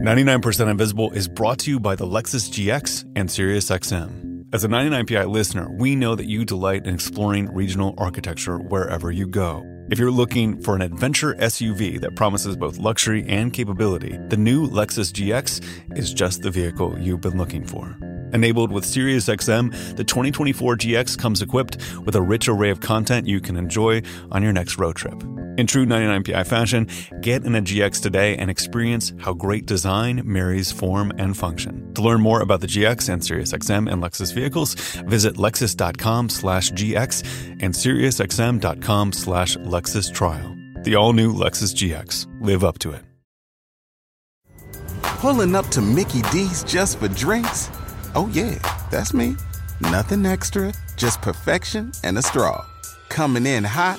99% Invisible is brought to you by the Lexus GX and SiriusXM. As a 99PI listener, we know that you delight in exploring regional architecture wherever you go. If you're looking for an adventure SUV that promises both luxury and capability, the new Lexus GX is just the vehicle you've been looking for. Enabled with SiriusXM, the 2024 GX comes equipped with a rich array of content you can enjoy on your next road trip. In true 99PI fashion, get in a GX today and experience how great design marries form and function. To learn more about the GX and SiriusXM and Lexus vehicles, visit lexus.com slash GX and SiriusXM.com slash Lexus Trial. The all-new Lexus GX. Live up to it. Pulling up to Mickey D's just for drinks? Oh yeah, that's me. Nothing extra, just perfection and a straw. Coming in hot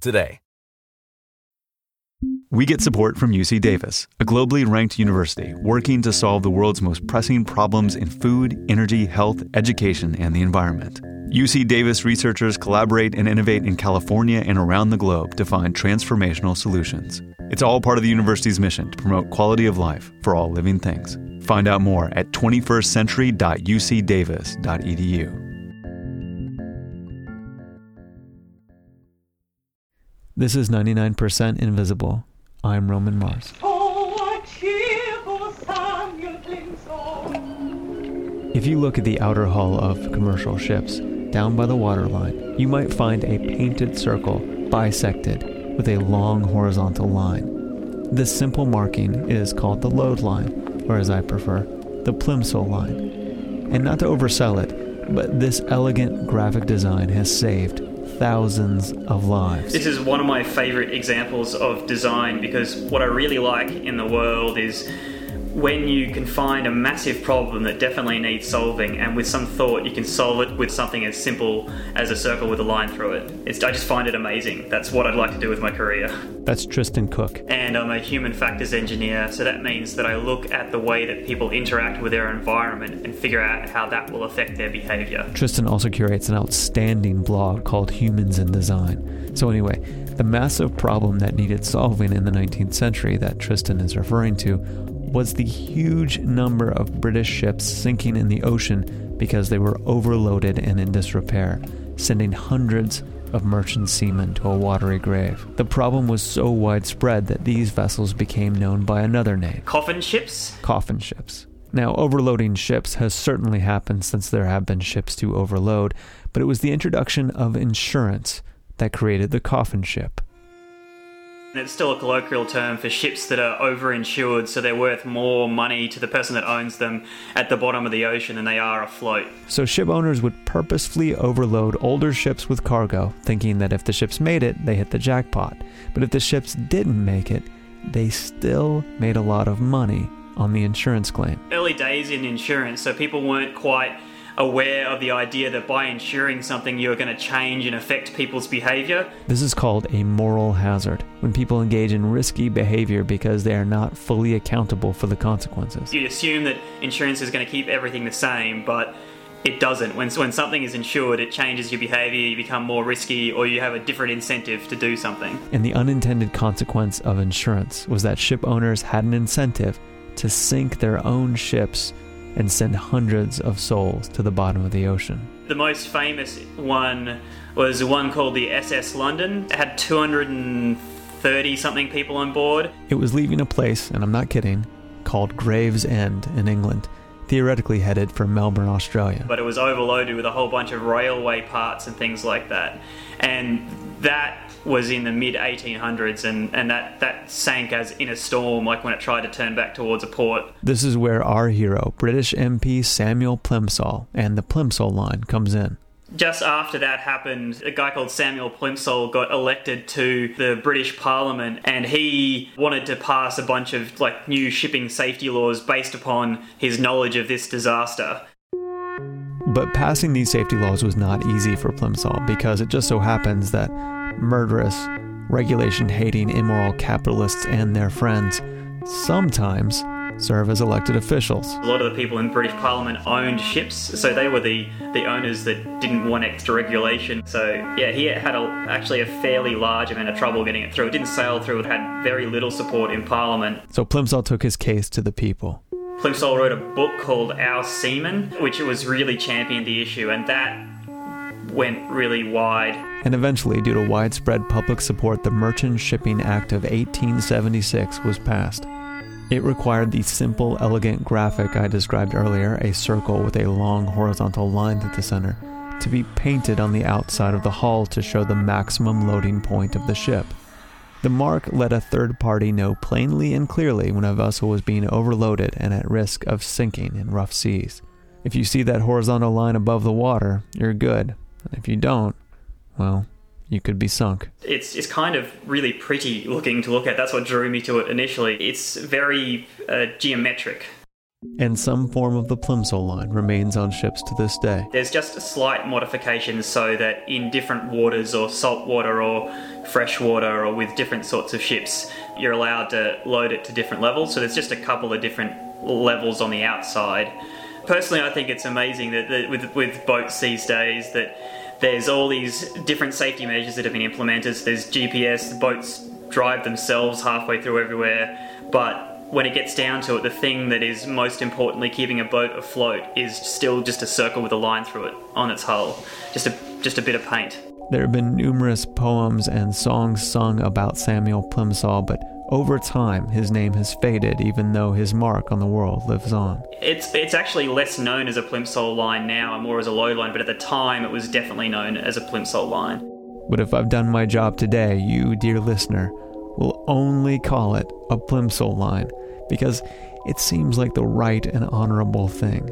today. We get support from UC Davis, a globally ranked university working to solve the world's most pressing problems in food, energy, health, education, and the environment. UC Davis researchers collaborate and innovate in California and around the globe to find transformational solutions. It's all part of the university's mission to promote quality of life for all living things. Find out more at 21stcentury.ucdavis.edu. This is 99% Invisible. I'm Roman Mars. If you look at the outer hull of commercial ships, down by the waterline, you might find a painted circle bisected with a long horizontal line. This simple marking is called the load line, or as I prefer, the plimsoll line. And not to oversell it, but this elegant graphic design has saved thousands of lives. This is one of my favorite examples of design because what I really like in the world is when you can find a massive problem that definitely needs solving, and with some thought, you can solve it with something as simple as a circle with a line through it. It's, I just find it amazing. That's what I'd like to do with my career. That's Tristan Cook. And I'm a human factors engineer, so that means that I look at the way that people interact with their environment and figure out how that will affect their behavior. Tristan also curates an outstanding blog called Humans in Design. So, anyway, the massive problem that needed solving in the 19th century that Tristan is referring to was the huge number of British ships sinking in the ocean because they were overloaded and in disrepair, sending hundreds of merchant seamen to a watery grave. The problem was so widespread that these vessels became known by another name Coffin ships? coffin ships. Now, overloading ships has certainly happened since there have been ships to overload, but it was the introduction of insurance that created the coffin ship. It's still a colloquial term for ships that are overinsured, so they're worth more money to the person that owns them at the bottom of the ocean than they are afloat. So ship owners would purposefully overload older ships with cargo, thinking that if the ships made it, they hit the jackpot. But if the ships didn't make it, they still made a lot of money on the insurance claim. Early days in insurance, so people weren't quite aware of the idea that by insuring something you're going to change and affect people's behavior. This is called a moral hazard, when people engage in risky behavior because they are not fully accountable for the consequences. You assume that insurance is going to keep everything the same, but it doesn't. When, when something is insured, it changes your behavior, you become more risky, or you have a different incentive to do something. And the unintended consequence of insurance was that ship owners had an incentive to sink their own ships and send hundreds of souls to the bottom of the ocean. The most famous one was one called the SS London. It had 230 something people on board. It was leaving a place, and I'm not kidding, called Gravesend in England. theoretically headed for Melbourne, Australia. But it was overloaded with a whole bunch of railway parts and things like that. And that was in the mid 1800s and, and that, that sank as in a storm, like when it tried to turn back towards a port. This is where our hero, British MP Samuel Plimsoll, and the Plimsoll line comes in just after that happened, a guy called Samuel Plimsoll got elected to the British Parliament and he wanted to pass a bunch of like new shipping safety laws based upon his knowledge of this disaster. But passing these safety laws was not easy for Plimsoll because it just so happens that murderous, regulation hating, immoral capitalists and their friends sometimes serve as elected officials. A lot of the people in British Parliament owned ships, so they were the, the owners that didn't want extra regulation. So, yeah, he had a, actually a fairly large amount of trouble getting it through. It didn't sail through, it had very little support in Parliament. So Plimsoll took his case to the people. Plimsoll wrote a book called Our Seamen, which was really championed the issue, and that went really wide. And eventually, due to widespread public support, the Merchant Shipping Act of 1876 was passed. It required the simple, elegant graphic I described earlier, a circle with a long horizontal line through the center, to be painted on the outside of the hull to show the maximum loading point of the ship. The mark let a third party know plainly and clearly when a vessel was being overloaded and at risk of sinking in rough seas. If you see that horizontal line above the water, you're good. And if you don't, well, you could be sunk. It's, it's kind of really pretty looking to look at. That's what drew me to it initially. It's very uh, geometric. And some form of the Plimsoll line remains on ships to this day. There's just a slight modifications so that in different waters, or salt water, or fresh water, or with different sorts of ships, you're allowed to load it to different levels. So there's just a couple of different levels on the outside. Personally, I think it's amazing that, that with, with boats these days that there's all these different safety measures that have been implemented. So there's GPS, the boats drive themselves halfway through everywhere, but when it gets down to it, the thing that is most importantly keeping a boat afloat is still just a circle with a line through it on its hull, just a just a bit of paint. There have been numerous poems and songs sung about Samuel Plimsoll, but over time, his name has faded, even though his mark on the world lives on. It's it's actually less known as a Plimsoll line now, and more as a load line. But at the time, it was definitely known as a Plimsoll line. But if I've done my job today, you, dear listener, will only call it a Plimsoll line because it seems like the right and honorable thing.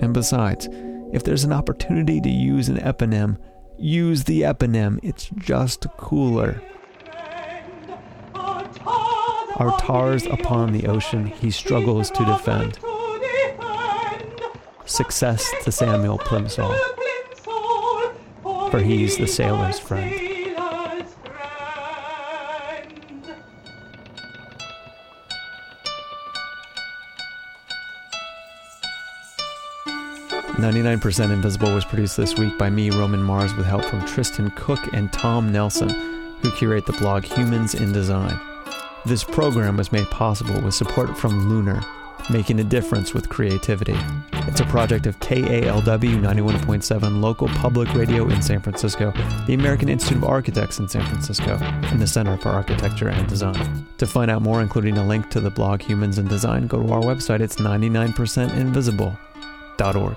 And besides, if there's an opportunity to use an eponym, use the eponym. It's just cooler. Our tars upon the ocean he struggles to defend. Success to Samuel Plimsoll, for he's the sailor's friend. Ninety-nine percent Invisible was produced this week by me, Roman Mars, with help from Tristan Cook and Tom Nelson, who curate the blog Humans in Design. This program was made possible with support from Lunar, making a difference with creativity. It's a project of KALW 91.7 local public radio in San Francisco, the American Institute of Architects in San Francisco, and the Center for Architecture and Design. To find out more, including a link to the blog Humans in Design, go to our website. It's 99percentinvisible.org.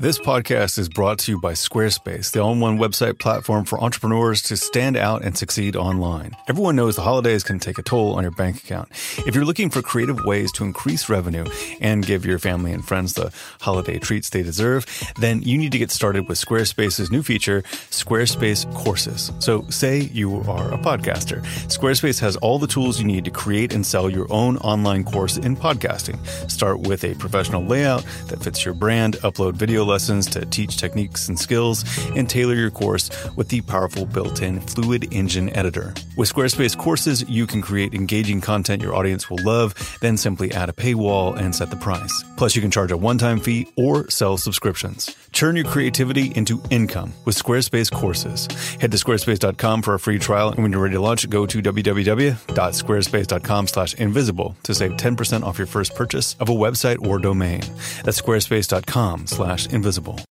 This podcast is brought to you by Squarespace, the all in one website platform for entrepreneurs to stand out and succeed online. Everyone knows the holidays can take a toll on your bank account. If you're looking for creative ways to increase revenue and give your family and friends the holiday treats they deserve, then you need to get started with Squarespace's new feature, Squarespace Courses. So, say you are a podcaster. Squarespace has all the tools you need to create and sell your own online course in podcasting. Start with a professional layout that fits your brand, upload video lessons to teach techniques and skills, and tailor your course with the powerful built in Fluid Engine editor. With Squarespace courses, you can create engaging content your audience will love, then simply add a paywall and set the price. Plus, you can charge a one time fee or sell subscriptions. Turn your creativity into income with Squarespace courses. Head to squarespace.com for a free trial, and when you're ready to launch, go to www.squarespace.com/invisible to save 10% off your first purchase of a website or domain. That's squarespace.com/invisible.